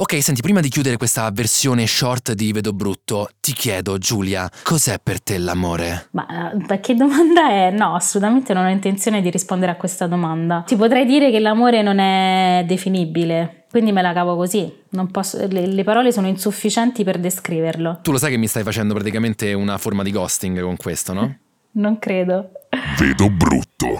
Ok, senti, prima di chiudere questa versione short di Vedo Brutto, ti chiedo, Giulia, cos'è per te l'amore? Ma eh, che domanda è? No, assolutamente non ho intenzione di rispondere a questa domanda. Ti potrei dire che l'amore non è definibile, quindi me la cavo così. Posso, le, le, parole sono insufficienti per descriverlo. Tu lo sai che mi stai facendo praticamente una forma di ghosting con questo, no? non credo. Vedo brutto.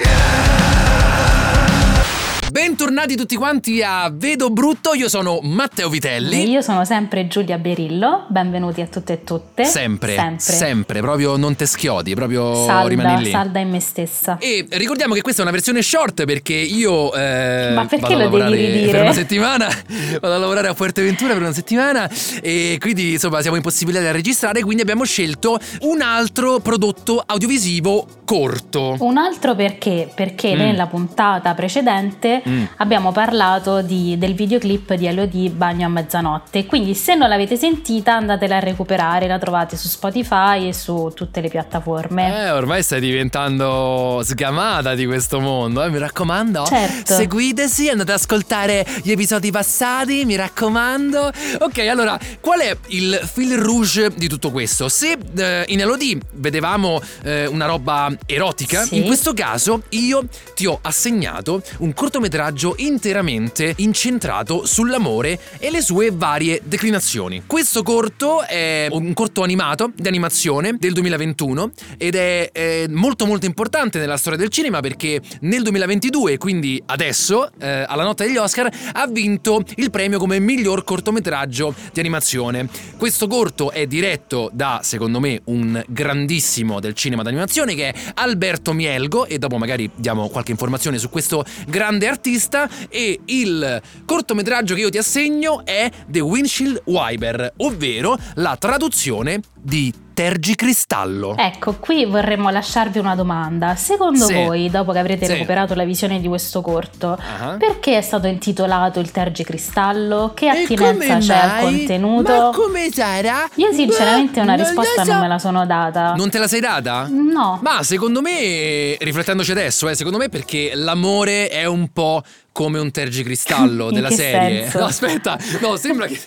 Bentornati tutti quanti a Vedo Brutto, io sono Matteo Vitelli. E io sono sempre Giulia Berillo, benvenuti a tutte e tutte. Sempre, sempre, sempre proprio non te schiodi, proprio salda, rimani lì. Salda in me stessa. E ricordiamo che questa è una versione short perché io... Eh, Ma perché lo devi ridire? Per una settimana, vado a lavorare a Fuerteventura per una settimana e quindi insomma siamo impossibilitati a registrare, quindi abbiamo scelto un altro prodotto audiovisivo corto. Un altro perché? Perché mm. nella puntata precedente mm. abbiamo parlato di, del videoclip di Elodie Bagno a mezzanotte. Quindi se non l'avete sentita andatela a recuperare, la trovate su Spotify e su tutte le piattaforme. Eh, ormai stai diventando sgamata di questo mondo, eh? mi raccomando. Certo. Seguitesi, andate ad ascoltare gli episodi passati, mi raccomando. Ok, allora, qual è il fil rouge di tutto questo? Se eh, in Elodie vedevamo eh, una roba erotica, sì. in questo caso io ti ho assegnato un cortometraggio cortometraggio interamente incentrato sull'amore e le sue varie declinazioni. Questo corto è un corto animato di animazione del 2021 ed è, è molto molto importante nella storia del cinema perché nel 2022, quindi adesso, eh, alla notte degli Oscar, ha vinto il premio come miglior cortometraggio di animazione. Questo corto è diretto da, secondo me, un grandissimo del cinema d'animazione che è Alberto Mielgo e dopo magari diamo qualche informazione su questo grande artista artista e il cortometraggio che io ti assegno è The Windshield Wiper, ovvero la traduzione di tergicristallo. Ecco, qui vorremmo lasciarvi una domanda. Secondo sì. voi, dopo che avrete sì. recuperato la visione di questo corto, uh-huh. perché è stato intitolato il tergicristallo? Che attinenza c'è al contenuto? Ma come sarà? Io sinceramente una risposta non, so. non, me la sono data. Non te la sei data? No. Ma secondo me, riflettendoci adesso, eh, secondo me perché l'amore è un po' come un tergicristallo della serie. Senso? No, aspetta, no, sembra che.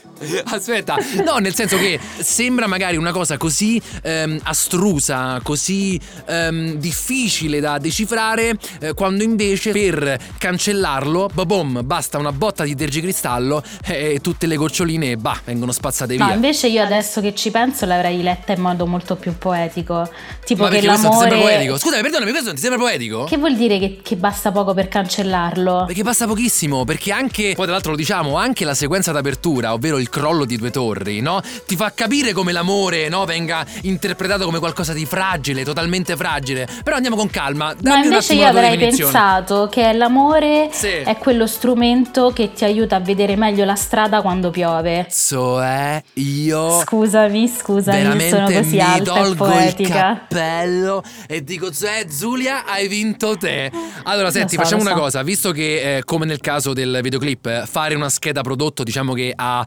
Aspetta, no, nel senso che sembra magari una cosa così ehm, astrusa, così ehm, difficile da decifrare, eh, quando invece per cancellarlo, babom, basta una botta di tergicristallo e tutte le goccioline, bah, vengono spazzate via. No, invece io adesso che ci penso l'avrei letta in modo molto più poetico. Tipo Ma che l'amore. Questo ti sembra poetico? Scusami, perdonami, questo non ti sembra poetico? Che vuol dire che, che basta poco per cancellarlo? Perché basta pochissimo, perché anche, poi tra l'altro lo diciamo, anche la sequenza d'apertura, ovvero il crollo di due torri, no? Ti fa capire come l'amore, no? Venga interpretato come qualcosa di fragile, totalmente fragile. Però andiamo con calma. Ma invece io avrei pensato che l'amore sì. è quello strumento che ti aiuta a vedere meglio la strada quando piove. Cioè, io. Scusami, scusami, sono così alta e poetica. il cappello e dico, cioè, Giulia, hai vinto te. Allora, senti, so, facciamo una so. cosa, visto che eh, come nel caso del videoclip, fare una scheda prodotto diciamo che ha,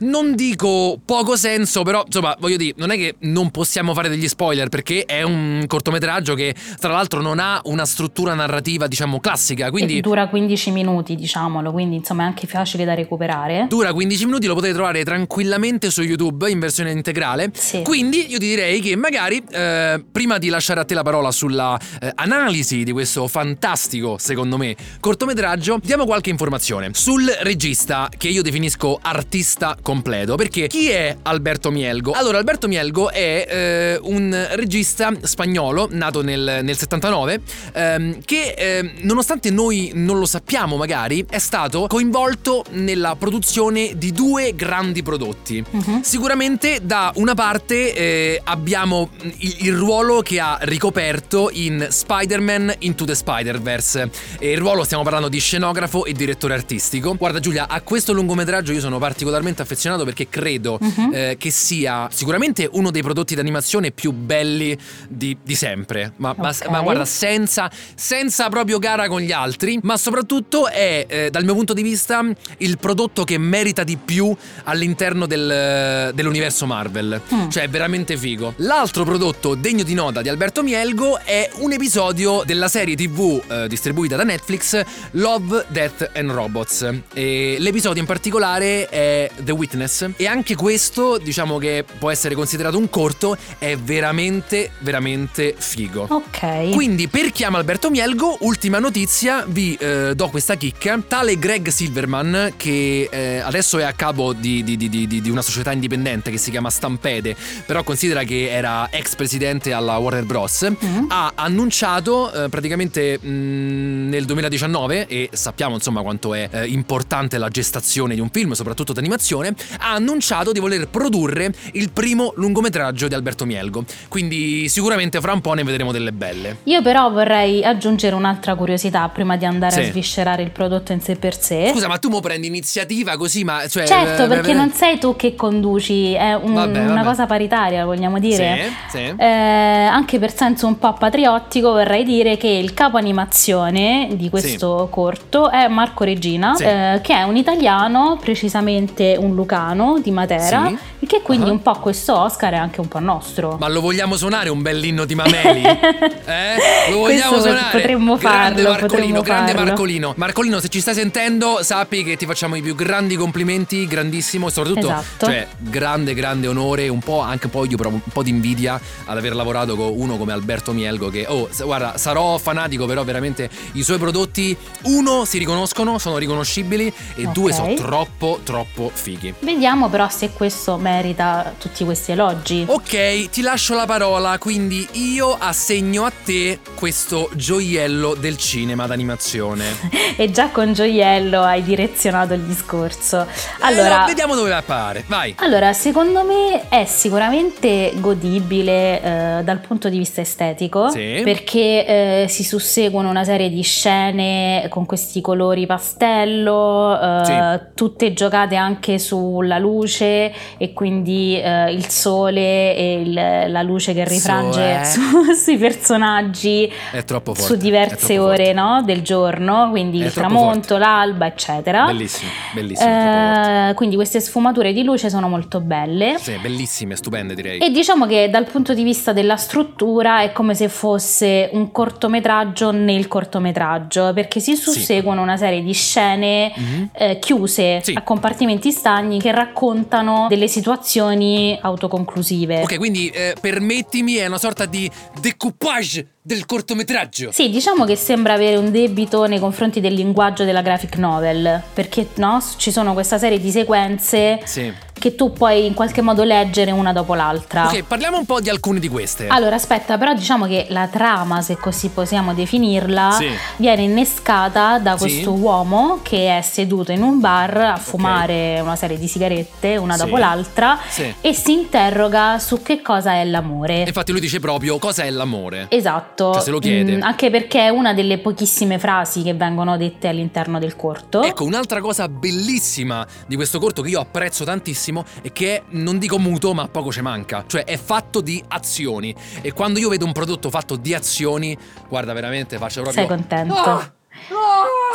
non dico poco senso, però insomma voglio dire, non è che non possiamo fare degli spoiler perché è un cortometraggio che tra l'altro non ha una struttura narrativa diciamo classica, quindi... E dura 15 minuti diciamolo, quindi insomma è anche facile da recuperare. Dura 15 minuti, lo potete trovare tranquillamente su YouTube in versione integrale. Sì. Quindi io ti direi che magari eh, prima di lasciare a te la parola sulla eh, analisi di questo fantastico, secondo me, cortometraggio, diamo qualche informazione sul regista che io definisco artista completo. Perché chi è Alberto Mielgo? Allora, Alberto Mielgo è eh, un regista spagnolo nato nel, nel 79 ehm, che, eh, nonostante noi non lo sappiamo magari, è stato coinvolto nella produzione di due grandi prodotti. Uh-huh. Sicuramente da una parte eh, abbiamo il, il, ruolo che ha ricoperto in Spider-Man Into the Spider-Verse. E il ruolo stiamo parlando di sceneggiatura scenografo e direttore artistico. Guarda Giulia, a questo lungometraggio io sono particolarmente affezionato perché credo uh-huh. eh, che sia sicuramente uno dei prodotti d'animazione più belli di, di sempre. Ma, okay. ma, ma, guarda, senza, senza, proprio gara con gli altri, ma soprattutto è, eh, dal mio punto di vista, il prodotto che merita di più all'interno del, dell'universo Marvel. Mm. Cioè, è veramente figo. L'altro prodotto degno di nota di Alberto Mielgo è un episodio della serie TV eh, distribuita da Netflix Love, Death and Robots. E l'episodio in particolare è The Witness e anche questo, diciamo che può essere considerato un corto, è veramente veramente figo. Ok. Quindi per chi ama Alberto Mielgo, ultima notizia, vi eh, do questa chicca. Tale Greg Silverman che eh, adesso è a capo di, di, di, di, una società indipendente che si chiama Stampede, però considera che era ex presidente alla Warner Bros. Mm. Ha annunciato eh, praticamente mh, mm, nel 2019 e sappiamo insomma quanto è eh, importante la gestazione di un film, soprattutto d'animazione, ha annunciato di voler produrre il primo lungometraggio di Alberto Mielgo. Quindi sicuramente fra un po' ne vedremo delle belle. Io però vorrei aggiungere un'altra curiosità prima di andare sì. a sviscerare il prodotto in sé per sé. Scusa, ma tu mo prendi iniziativa così, ma cioè Certo, eh, perché non sei tu che conduci, è un, vabbè, vabbè. una cosa paritaria, vogliamo dire. Sì, sì. Eh, anche per senso un po' patriottico vorrei dire che il capo animazione di questo sì. Corto è Marco Regina, eh, che è un italiano, precisamente un lucano di Matera, e che quindi uh-huh. un po' questo Oscar è anche un po' nostro. Ma lo vogliamo suonare un bell'inno di Mameli? eh? Lo vogliamo questo suonare? Potremmo grande farlo, Marcolino, potremmo grande farlo. Marcolino. Marcolino, se ci stai sentendo, sappi che ti facciamo i più grandi complimenti, grandissimo, soprattutto esatto. cioè, grande grande onore, un po' anche poi io provo un po' di invidia ad aver lavorato con uno come Alberto Mielgo che oh, guarda, sarò fanatico, però veramente i suoi prodotti uno si riconoscono, sono riconoscibili e okay. due sono troppo troppo fighi. Vediamo però se questo merita tutti questi elogi. Ok, ti lascio la parola, quindi io assegno a te questo gioiello del cinema d'animazione. e già con gioiello hai direzionato il discorso. Allora, eh, vediamo dove appare. Vai. Allora, secondo me è sicuramente godibile eh, dal punto di vista estetico, sì. perché eh, si susseguono una serie di scene con questi colori pastello, eh, sì. tutte giocate anche sulla luce e quindi eh, il sole e il, la luce che rifrange su, sui personaggi su diverse ore no, del giorno, quindi è il tramonto, forte. l'alba, eccetera. Bellissimo, bellissimo. Eh, quindi queste sfumature di luce sono molto belle. Sì, bellissime, stupende direi. E diciamo che dal punto di vista della struttura è come se fosse un cortometraggio nel cortometraggio, perché si susseguono sì. una serie di scene mm-hmm. eh, chiuse sì. a compartimenti stagni che raccontano delle situazioni autoconclusive. Ok, quindi eh, permettimi, è una sorta di decoupage del cortometraggio. Sì, diciamo che sembra avere un debito nei confronti del linguaggio della graphic novel, perché no, ci sono questa serie di sequenze sì che tu puoi in qualche modo leggere una dopo l'altra. Ok, parliamo un po' di alcune di queste. Allora, aspetta, però diciamo che la trama, se così possiamo definirla, sì. viene innescata da questo sì. uomo che è seduto in un bar a fumare okay. una serie di sigarette, una sì. dopo l'altra, e si interroga su che cosa è l'amore. Infatti lui dice proprio cosa è l'amore. Esatto. Cioè se lo chiede. Mm, anche perché è una delle pochissime frasi che vengono dette all'interno del corto. Ecco, un'altra cosa bellissima di questo corto che io apprezzo tantissimo bellissimo e che non dico muto ma poco ci manca, cioè è fatto di azioni e quando io vedo un prodotto fatto di azioni, guarda veramente faccio proprio... Sei contento? Oh!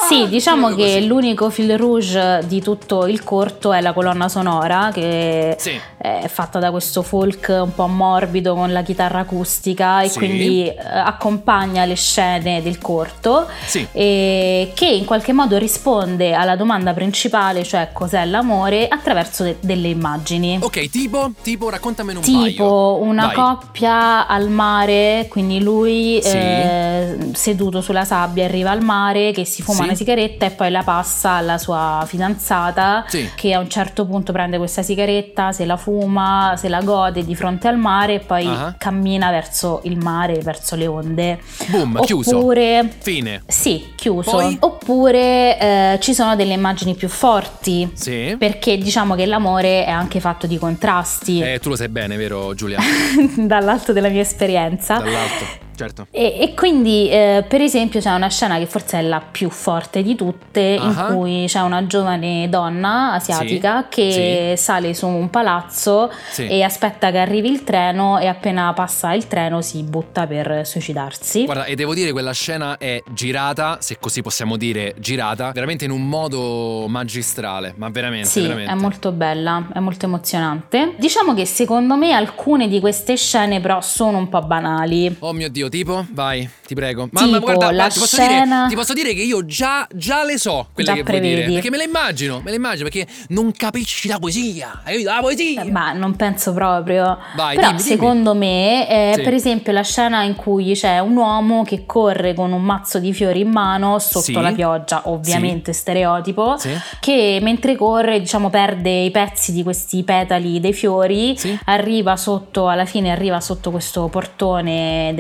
Sì, diciamo che l'unico fil rouge di tutto il corto è la colonna sonora che sì. è fatta da questo folk un po' morbido con la chitarra acustica e sì. quindi eh, accompagna le scene del corto sì. e che in qualche modo risponde alla domanda principale, cioè cos'è l'amore, attraverso de- delle immagini. Ok, tipo, tipo raccontamene un tipo, paio. Tipo una Vai. coppia al mare, quindi lui eh, seduto sulla sabbia arriva al mare che si fuma una sigaretta e poi la passa alla sua fidanzata sì. che a un certo punto prende questa sigaretta, se la fuma, se la gode di fronte al mare e poi uh-huh. cammina verso il mare, verso le onde. Boom, Oppure, chiuso. Fine. Sì, chiuso. Poi? Oppure eh, ci sono delle immagini più forti. Sì. Perché diciamo che l'amore è anche fatto di contrasti. Eh, tu lo sai bene, vero Giulia? Dall'alto della mia esperienza. Dall'alto. Certo. E, e quindi, eh, per esempio, c'è una scena che forse è la più forte di tutte, uh-huh. in cui c'è una giovane donna asiatica sì. che sì. sale su un palazzo sì. e aspetta che arrivi il treno e appena passa il treno si butta per suicidarsi. Guarda, e devo dire quella scena è girata, se così possiamo dire, girata, veramente in un modo magistrale, ma veramente, sì, veramente. è molto bella, è molto emozionante. Diciamo che secondo me alcune di queste scene però sono un po' banali. Oh mio Dio, tipo? Vai, ti prego. Ma, tipo, guarda, la ti, posso scena... dire, ti posso dire che io già, già le so quelle già che prevedi. vuoi dire. Perché me le immagino, me le immagino, perché non capisci la poesia. Hai la poesia? Eh, ma non penso proprio. Vai, Però dimmi, secondo dimmi. me, eh, sì. per esempio, la scena in cui c'è un uomo che corre con un mazzo di fiori in mano sotto Sì. la pioggia, ovviamente stereotipo, Sì. che mentre corre, diciamo, perde i pezzi di questi petali dei fiori, arriva sotto, alla fine arriva sotto questo portone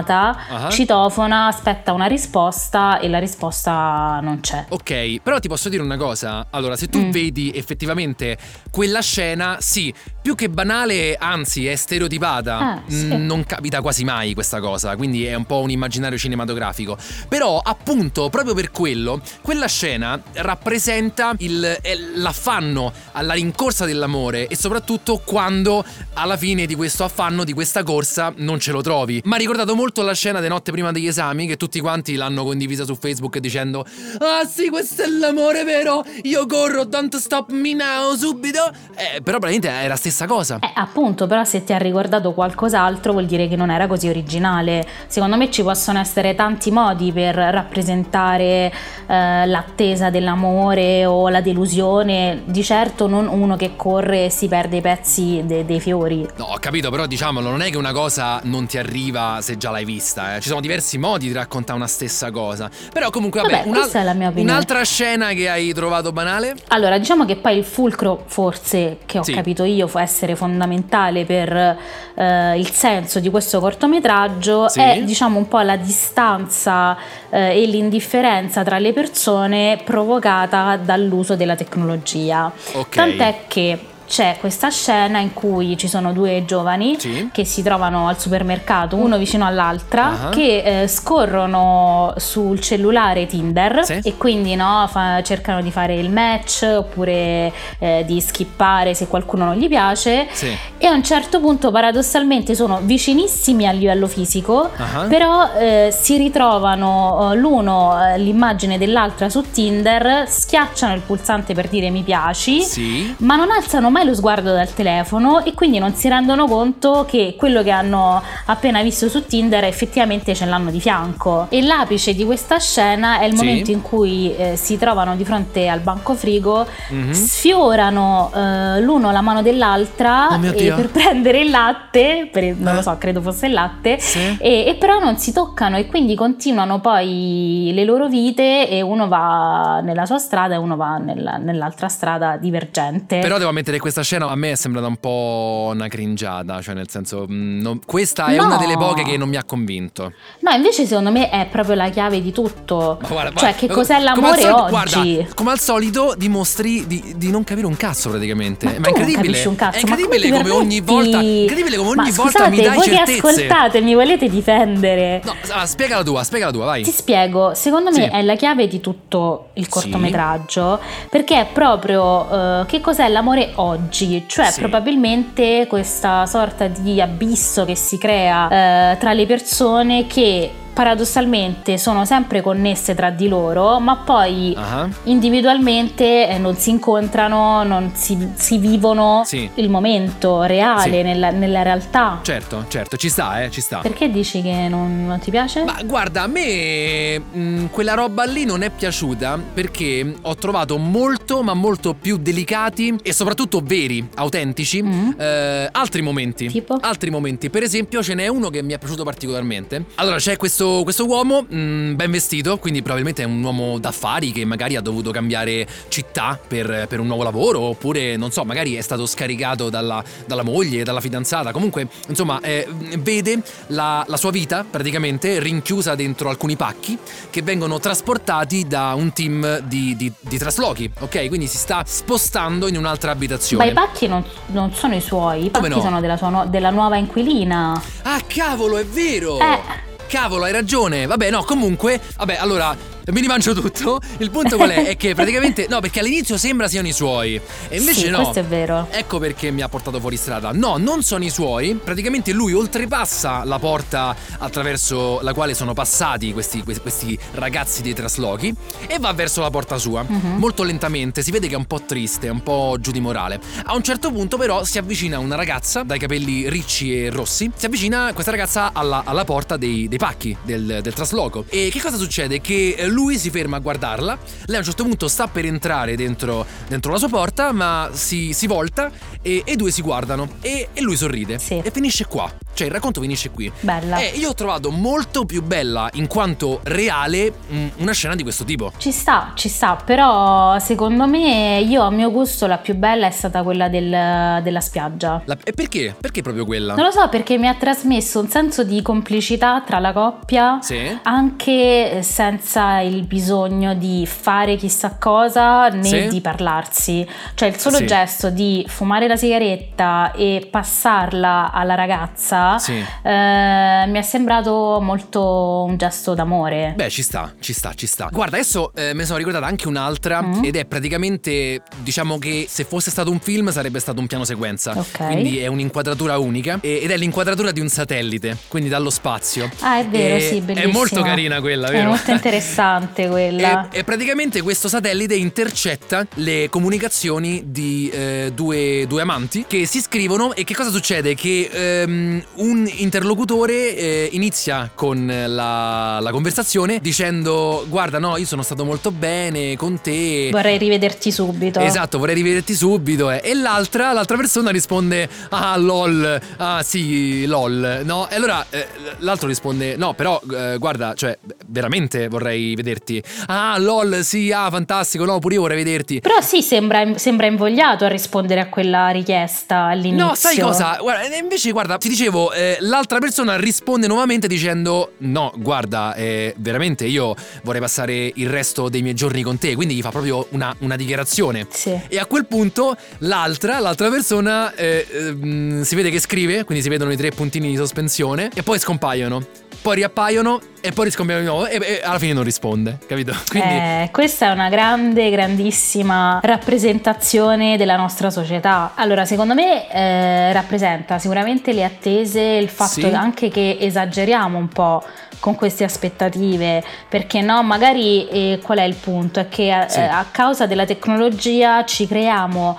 dell'amata, Ah. citofona, aspetta una risposta e la risposta non c'è. Ok, però ti posso dire una cosa. Allora, se tu Mm. vedi effettivamente quella scena, sì, più che banale, anzi è stereotipata. Ah, sì. Non capita quasi mai questa cosa, quindi è un po' un immaginario cinematografico. Però, appunto, proprio per quello, quella scena rappresenta il, l'affanno alla rincorsa dell'amore e soprattutto quando alla fine di questo affanno, di questa corsa, non ce lo trovi. Mi ha ricordato molto la scena di notte prima degli esami, che tutti quanti l'hanno condivisa su Facebook dicendo Ah sì, questo è l'amore vero, io corro, don't stop me now, subito. Eh, però praticamente è la stessa cosa. Eh, appunto, però se ti ha ricordato qualcos'altro vuol dire che non era così originale. Secondo me ci possono essere tanti modi per rappresentare eh, l'attesa dell'amore o la delusione, di certo non uno che corre e si perde i pezzi de- dei fiori. No, ho capito, però diciamolo, non è che una cosa non ti arriva se già l'hai vista, eh. Ci sono diversi modi di raccontare una stessa cosa. Però comunque, vabbè, Vabbè, questa è la mia opinione. un'altra scena che hai trovato banale? Allora, diciamo che poi il fulcro, forse che ho Sì. capito io, può essere fondamentale per eh, il senso di questo cortometraggio, Sì. è diciamo un po' la distanza eh, e l'indifferenza tra le persone provocata dall'uso della tecnologia. Ok. Tant'è che c'è questa scena in cui ci sono due giovani Sì. che si trovano al supermercato, uno vicino all'altra, Ah. che eh, scorrono sul cellulare Tinder Sì. e quindi no, fa- cercano di fare il match oppure eh, di skippare se qualcuno non gli piace. Sì. E a un certo punto, paradossalmente, sono vicinissimi a livello fisico, Ah. però eh, si ritrovano eh, l'uno eh, l'immagine dell'altra su Tinder, schiacciano il pulsante per dire mi piaci ma non alzano mai lo sguardo dal telefono e quindi non si rendono conto che quello che hanno appena visto su Tinder effettivamente ce l'hanno di fianco. E l'apice di questa scena è il Sì. momento in cui eh, si trovano di fronte al banco frigo, Mhm. sfiorano eh, l'uno la mano dell'altra Oh per prendere il latte, per- non Eh. lo so, credo fosse il latte, Sì. e, e però non si toccano e quindi continuano poi le loro vite e uno va nella sua strada e uno va nella- nell'altra strada divergente. Però devo ammettere che questa scena a me è sembrata un po' una cringiata, cioè nel senso, mh, non- questa è No. una delle poche che non mi ha convinto. No, invece secondo me è proprio la chiave di tutto. Ma guarda, cioè, guarda, che cos'è come al l'amore solito- oggi? Guarda, come al solito dimostri di, di non capire un cazzo praticamente. Ma Ma, è incredibile. un cazzo, È incredibile come come, ogni volta. Incredibile come ogni Ma volta scusate, mi dai voi che certezze. ascoltate mi volete difendere? No, ah, spiega la tua, spiega la tua, vai. Ti spiego, secondo me Sì. è la chiave di tutto il Sì. cortometraggio perché è proprio eh, che cos'è l'amore oggi, cioè Sì. probabilmente questa sorta di abisso che si crea eh, tra le persone che paradossalmente sono sempre connesse tra di loro, ma poi Ah, individualmente eh, non si incontrano, non si, si vivono Sì. il momento reale Sì. nella, nella realtà. Certo, certo, ci sta, eh, ci sta. Perché dici che non, non ti piace? Ma guarda, a me mh, quella roba lì non è piaciuta perché ho trovato molto, ma molto più delicati e soprattutto veri, autentici, Mm. eh, altri momenti. Tipo? Altri momenti. Per esempio, ce n'è uno che mi è piaciuto particolarmente. Allora, c'è questo, questo uomo mh, ben vestito, quindi probabilmente è un uomo d'affari che magari ha dovuto cambiare città per, per un nuovo lavoro, oppure non so, magari è stato scaricato dalla, dalla moglie, dalla fidanzata. Comunque, insomma, eh, vede la, la sua vita praticamente rinchiusa dentro alcuni pacchi che vengono trasportati da un team di, di- di traslochi. Ok, quindi si sta spostando in un'altra Ma abitazione. i pacchi non, non sono i suoi, i pacchi no? sono della, sua della nuova inquilina. Ah, cavolo, è vero! Eh. Cavolo, hai ragione. Vabbè, no, comunque, vabbè, allora mi rimangio tutto. Il punto qual è? È che praticamente no, perché all'inizio sembra siano i suoi. E invece sì, no. Questo è vero. Ecco perché mi ha portato fuori strada. No, non sono i suoi. Praticamente lui oltrepassa la porta attraverso la quale sono passati questi, questi ragazzi dei traslochi e va verso la porta sua. Uh-huh. Molto lentamente. Si vede che è un po' triste, un po' giù di morale. A un certo punto, però, si avvicina una ragazza dai capelli ricci e rossi. Si avvicina questa ragazza alla, alla porta dei, dei pacchi del, del trasloco. E che cosa succede? Che lui si ferma a guardarla, lei a un certo punto sta per entrare dentro, dentro la sua porta, ma si, si volta e, e, due si guardano e, e lui sorride. Sì. E finisce qua. Cioè il racconto finisce qui. Bella. E io ho trovato molto più bella, in quanto reale, una scena di questo tipo. Ci sta, ci sta, però secondo me io a mio gusto la più bella è stata quella del, della spiaggia. La, e perché? Perché proprio quella? Non lo so, perché mi ha trasmesso un senso di complicità tra la coppia, sì. anche senza il bisogno di fare chissà cosa né Sì. di parlarsi. Cioè il solo Sì. gesto di fumare la sigaretta e passarla alla ragazza Sì. eh, mi è sembrato molto un gesto d'amore. Beh, ci sta, ci sta, ci sta. Guarda, adesso eh, me ne sono ricordata anche un'altra Mm. ed è praticamente, diciamo che se fosse stato un film sarebbe stato un piano sequenza. Ok. Quindi è un'inquadratura unica e- ed è l'inquadratura di un satellite, quindi dallo spazio. Ah, è vero, E- sì, È bellissima. molto carina quella, È vero? molto interessante quella. E, e praticamente questo satellite intercetta le comunicazioni di eh, due, due amanti che si scrivono e che cosa succede? Che ehm, un interlocutore eh, inizia con la, la conversazione dicendo guarda no io sono stato molto bene con te Vorrei rivederti subito. Esatto, vorrei rivederti subito. eh. E l'altra, l'altra persona risponde: Ah, lol. Ah, sì, lol. No, e allora eh, l'altro risponde: No, però, eh, guarda, cioè, veramente vorrei vederti. Ah, lol, sì, ah, fantastico. No, pure io vorrei vederti. Però sì, sembra, sembra invogliato a rispondere a quella richiesta all'inizio. No, sai cosa? Guarda, invece, guarda, ti dicevo, eh, l'altra persona risponde nuovamente dicendo: No, guarda, eh, veramente io vorrei passare il resto dei miei giorni con te. Quindi gli fa proprio una, una dichiarazione. Sì. E a quel punto l'altra, l'altra persona eh, ehm, si vede che scrive, quindi si vedono i tre puntini di sospensione e poi scompaiono. Poi riappaiono e poi riscompaiono di nuovo e, e alla fine non risponde, capito? Quindi Eh, questa è una grande, grandissima rappresentazione della nostra società. Allora, secondo me eh, rappresenta sicuramente le attese, il fatto Sì. anche che esageriamo un po' con queste aspettative, perché no, magari eh, qual è il punto? È che eh, Sì. a causa della tecnologia ci creiamo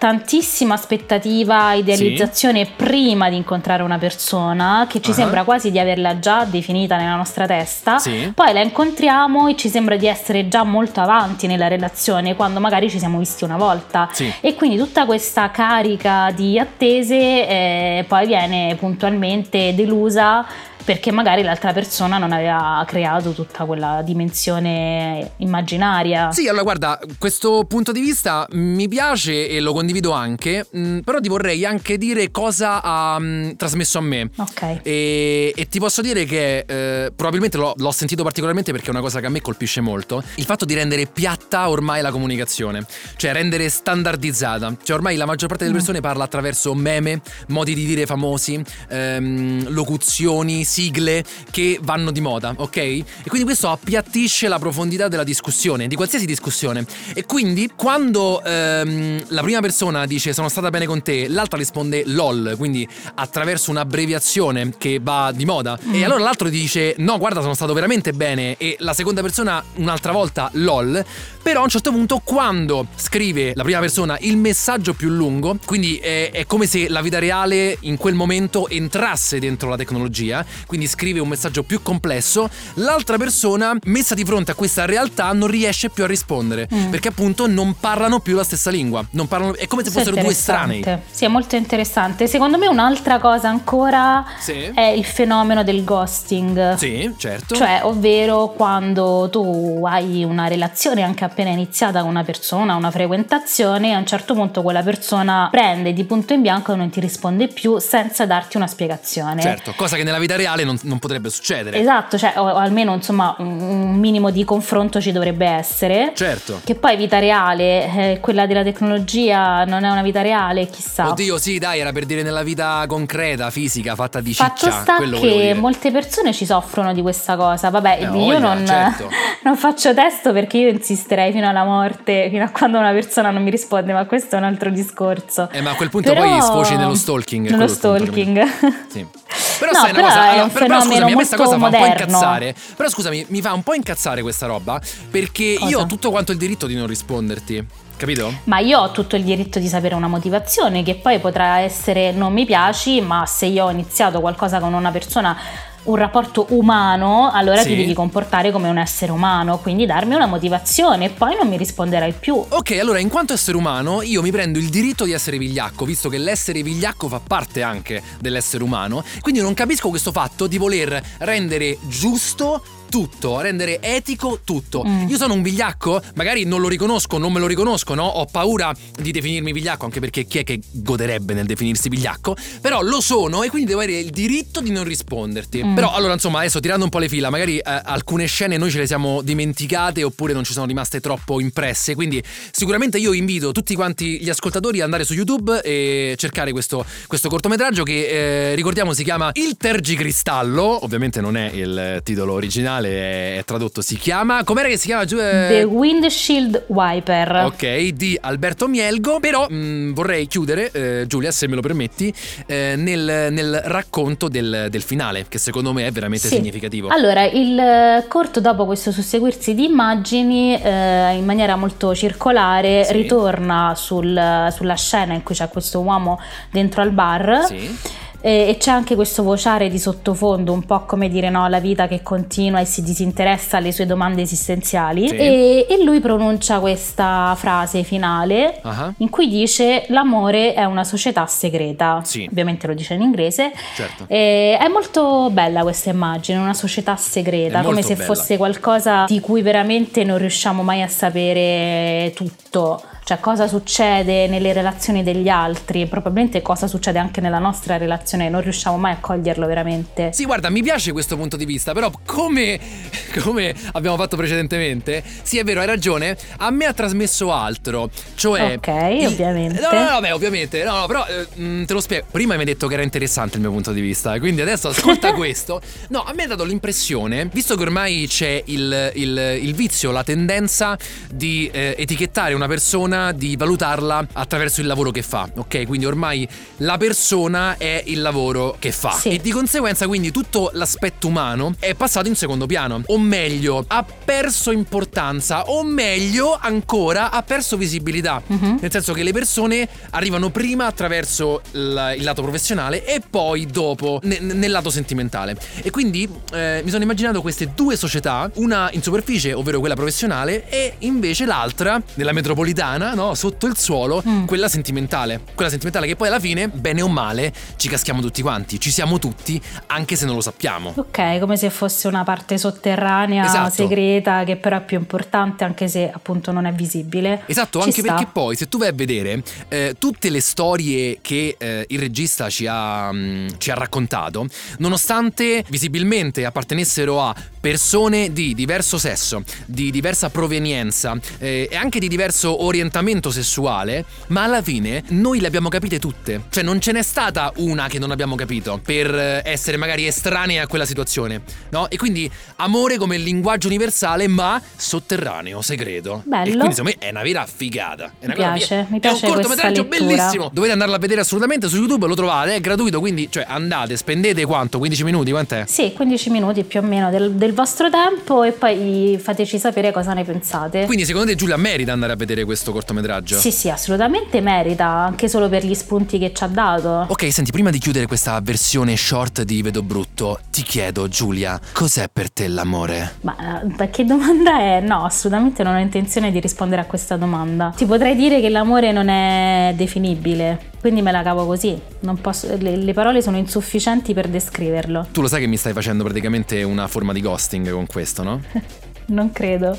tantissima aspettativa, idealizzazione prima di incontrare una persona che ci Ah. sembra quasi di averla già definita nella nostra testa Sì. poi la incontriamo e ci sembra di essere già molto avanti nella relazione quando magari ci siamo visti una volta. Sì. E quindi tutta questa carica di attese eh, poi viene puntualmente delusa perché magari l'altra persona non aveva creato tutta quella dimensione immaginaria. Sì, allora guarda, questo punto di vista mi piace e lo condivido anche, mh, però ti vorrei anche dire cosa ha mh, trasmesso a me. Ok. E, e ti posso dire che eh, probabilmente l'ho, l'ho sentito particolarmente perché è una cosa che a me colpisce molto. Il fatto di rendere piatta ormai la comunicazione, cioè rendere standardizzata. Cioè ormai la maggior parte delle Mm. persone parla attraverso meme, modi di dire famosi, ehm, locuzioni, sigle che vanno di moda, ok? E quindi questo appiattisce la profondità della discussione, di qualsiasi discussione. E quindi quando ehm, la prima persona dice sono stata bene con te, l'altra risponde lol, quindi attraverso un'abbreviazione che va di moda. Mm. E allora l'altro dice no, guarda, sono stato veramente bene. E la seconda persona un'altra volta lol. Però a un certo punto quando scrive la prima persona il messaggio più lungo, quindi è, è come se la vita reale in quel momento entrasse dentro la tecnologia, quindi scrive un messaggio più complesso, l'altra persona messa di fronte a questa realtà non riesce più a rispondere, Mm. perché appunto non parlano più la stessa lingua, non parlano, è come se fossero due estranei. Sì, è molto interessante. Secondo me un'altra cosa ancora Sì. è il fenomeno del ghosting. Sì, certo. Cioè, ovvero quando tu hai una relazione anche appena iniziata con una persona, una frequentazione, a un certo punto quella persona prende di punto in bianco e non ti risponde più senza darti una spiegazione. Certo, cosa che nella vita reale non, non potrebbe succedere. Esatto, cioè, o, o almeno insomma un minimo di confronto ci dovrebbe essere. Certo. Che poi vita reale, eh, quella della tecnologia non è una vita reale, chissà. Oddio, sì, dai, era per dire nella vita concreta, fisica, fatta di Fatto ciccia. sta quello volevo che molte persone ci soffrono di questa cosa. Vabbè, Eh, io non, certo. non faccio testo perché io insisterei fino alla morte, fino a quando una persona non mi risponde, ma questo è un altro discorso. Eh, ma a quel punto Però- poi sfoci nello stalking. Nello punto, stalking. Sì. Però No, sai una cosa, allora, un però, scusami, questa cosa fa un po' moderno. incazzare. Però scusami, mi fa un po' incazzare questa roba perché Cosa? io ho tutto quanto il diritto di non risponderti. Capito? Ma io ho tutto il diritto di sapere una motivazione che poi potrà essere non mi piaci, ma se io ho iniziato qualcosa con una persona, un rapporto umano, allora Sì. ti devi comportare come un essere umano, quindi darmi una motivazione e poi non mi risponderai più. Ok, allora in quanto essere umano io mi prendo il diritto di essere vigliacco, visto che l'essere vigliacco fa parte anche dell'essere umano, quindi non capisco questo fatto di voler rendere giusto tutto, rendere etico tutto. Mm. Io sono un vigliacco, magari non lo riconosco, non me lo riconosco, no? Ho paura di definirmi vigliacco, anche perché chi è che goderebbe nel definirsi vigliacco? Però lo sono e quindi devo avere il diritto di non risponderti. Mm. Però allora, insomma, adesso tirando un po' le fila, magari eh, alcune scene noi ce le siamo dimenticate oppure non ci sono rimaste troppo impresse, quindi sicuramente io invito tutti quanti gli ascoltatori ad andare su YouTube e cercare questo, questo cortometraggio che eh, ricordiamo si chiama Il Tergicristallo, ovviamente non è il titolo originale, è, è tradotto, si chiama... Com'era che si chiama? Eh, The Windshield Wiper. Ok, di Alberto Mielgo. Però mh, vorrei chiudere, eh, Giulia, se me lo permetti, eh, nel, nel racconto del, del finale, che secondo me è veramente Sì. significativo. Allora, il eh, corto dopo questo susseguirsi di immagini, eh, in maniera molto circolare, Sì. ritorna sul- sulla scena in cui c'è questo uomo dentro al bar. Sì. E, e c'è anche questo vociare di sottofondo, un po' come dire no, la vita che continua e si disinteressa alle sue domande esistenziali. Sì. E, e lui pronuncia questa frase finale Ah, in cui dice l'amore è una società segreta. Sì. Ovviamente lo dice in inglese. certo. E è molto bella questa immagine, una società segreta, come se bella. fosse qualcosa di cui veramente non riusciamo mai a sapere tutto. Cioè cosa succede nelle relazioni degli altri, probabilmente cosa succede anche nella nostra relazione, non riusciamo mai a coglierlo veramente. Sì, guarda, mi piace questo punto di vista, però come, come abbiamo fatto precedentemente, sì è vero, hai ragione, a me ha trasmesso altro, cioè... Ok, ovviamente. No, no, no, beh, ovviamente, no, no, però eh, mh, te lo spiego. Prima mi hai detto che era interessante il mio punto di vista, quindi adesso ascolta questo. No, a me ha dato l'impressione, visto che ormai c'è il, il- il vizio, la tendenza di eh, etichettare una persona, di valutarla attraverso il lavoro che fa, ok? Quindi ormai la persona è il lavoro che fa. Sì. E di conseguenza quindi tutto l'aspetto umano è passato in secondo piano. O meglio, ha perso importanza, o meglio ancora, ha perso visibilità. Mhm. Nel senso che le persone arrivano prima attraverso il, il lato professionale e poi dopo ne- nel lato sentimentale. E quindi eh, mi sono immaginato queste due società, una in superficie, ovvero quella professionale, e invece l'altra, nella metropolitana, no? sotto il suolo, Mm. quella sentimentale. Quella sentimentale che poi alla fine, bene o male, ci caschiamo tutti quanti, ci siamo tutti, anche se non lo sappiamo. Ok, come se fosse una parte sotterranea, Esatto. segreta, che però è più importante anche se appunto non è visibile. Esatto, Ci anche sta. perché poi se tu vai a vedere eh, tutte le storie che eh, il regista ci ha, mm, ci ha raccontato, nonostante visibilmente appartenessero a persone di diverso sesso, di diversa provenienza eh, e anche di diverso orientamento sessuale, ma alla fine noi le abbiamo capite tutte. Cioè non ce n'è stata una che non abbiamo capito per eh, essere magari estranea a quella situazione, no? E quindi amore come linguaggio universale ma sotterraneo, segreto. Bello. E quindi secondo me è una vera figata. È una Mi piace, mi È piace un cortometraggio bellissimo. Dovete andarla a vedere assolutamente su YouTube, lo trovate, è gratuito, quindi cioè andate, spendete quanto? 15 minuti, quant'è? Sì, 15 minuti più o meno del, del vostro tempo e poi fateci sapere cosa ne pensate. Quindi secondo te Giulia merita andare a vedere questo cortometraggio? Sì, sì, assolutamente merita, anche solo per gli spunti che ci ha dato. Ok, senti, prima di chiudere questa versione short di Vedo Brutto, ti chiedo, Giulia, cos'è per te l'amore? Ma eh, che domanda è? No, assolutamente non ho intenzione di rispondere a questa domanda. Ti potrei dire che l'amore non è definibile, quindi me la cavo così. Non posso- le, le parole sono insufficienti per descriverlo. Tu lo sai che mi stai facendo praticamente una forma di ghosting con questo, no? Non credo.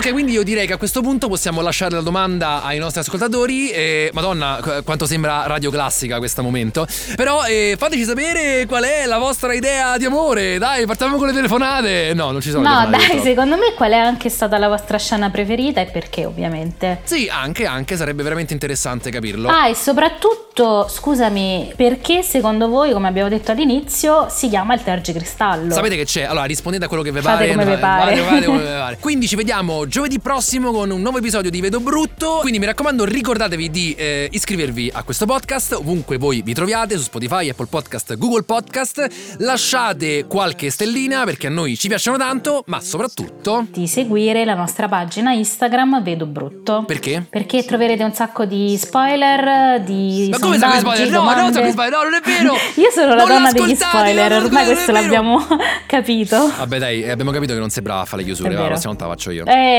Ok, quindi io direi che a questo punto possiamo lasciare la domanda ai nostri ascoltatori. E, Madonna, quanto sembra radio classica questo momento. Però eh, fateci sapere qual è la vostra idea di amore. Dai, partiamo con le telefonate. No, non ci sono. No, dai, secondo me qual è anche stata la vostra scena preferita e perché, ovviamente. Sì, anche, anche, sarebbe veramente interessante capirlo. Ah, e soprattutto, scusami, perché secondo voi, come abbiamo detto all'inizio, si chiama il tergicristallo? Sapete che c'è? Allora, rispondete a quello che vi Fate pare. Come vi pare. Fate come vi pare. Quindi ci vediamo giovedì prossimo con un nuovo episodio di Vedo Brutto. Quindi mi raccomando, ricordatevi di eh, iscrivervi a questo podcast ovunque voi vi troviate su Spotify, Apple Podcast, Google Podcast. Lasciate qualche stellina perché a noi ci piacciono tanto, ma soprattutto di seguire la nostra pagina Instagram Vedo Brutto. Perché? Perché troverete un sacco di spoiler, di Ma come sai spoiler? No, domande. non so spoiler, no, non è vero. Io sono la donna degli spoiler, ormai questo l'abbiamo capito. Vabbè, dai, abbiamo capito che non sei brava a fare le chiusure, la prossima volta la faccio io. Eh,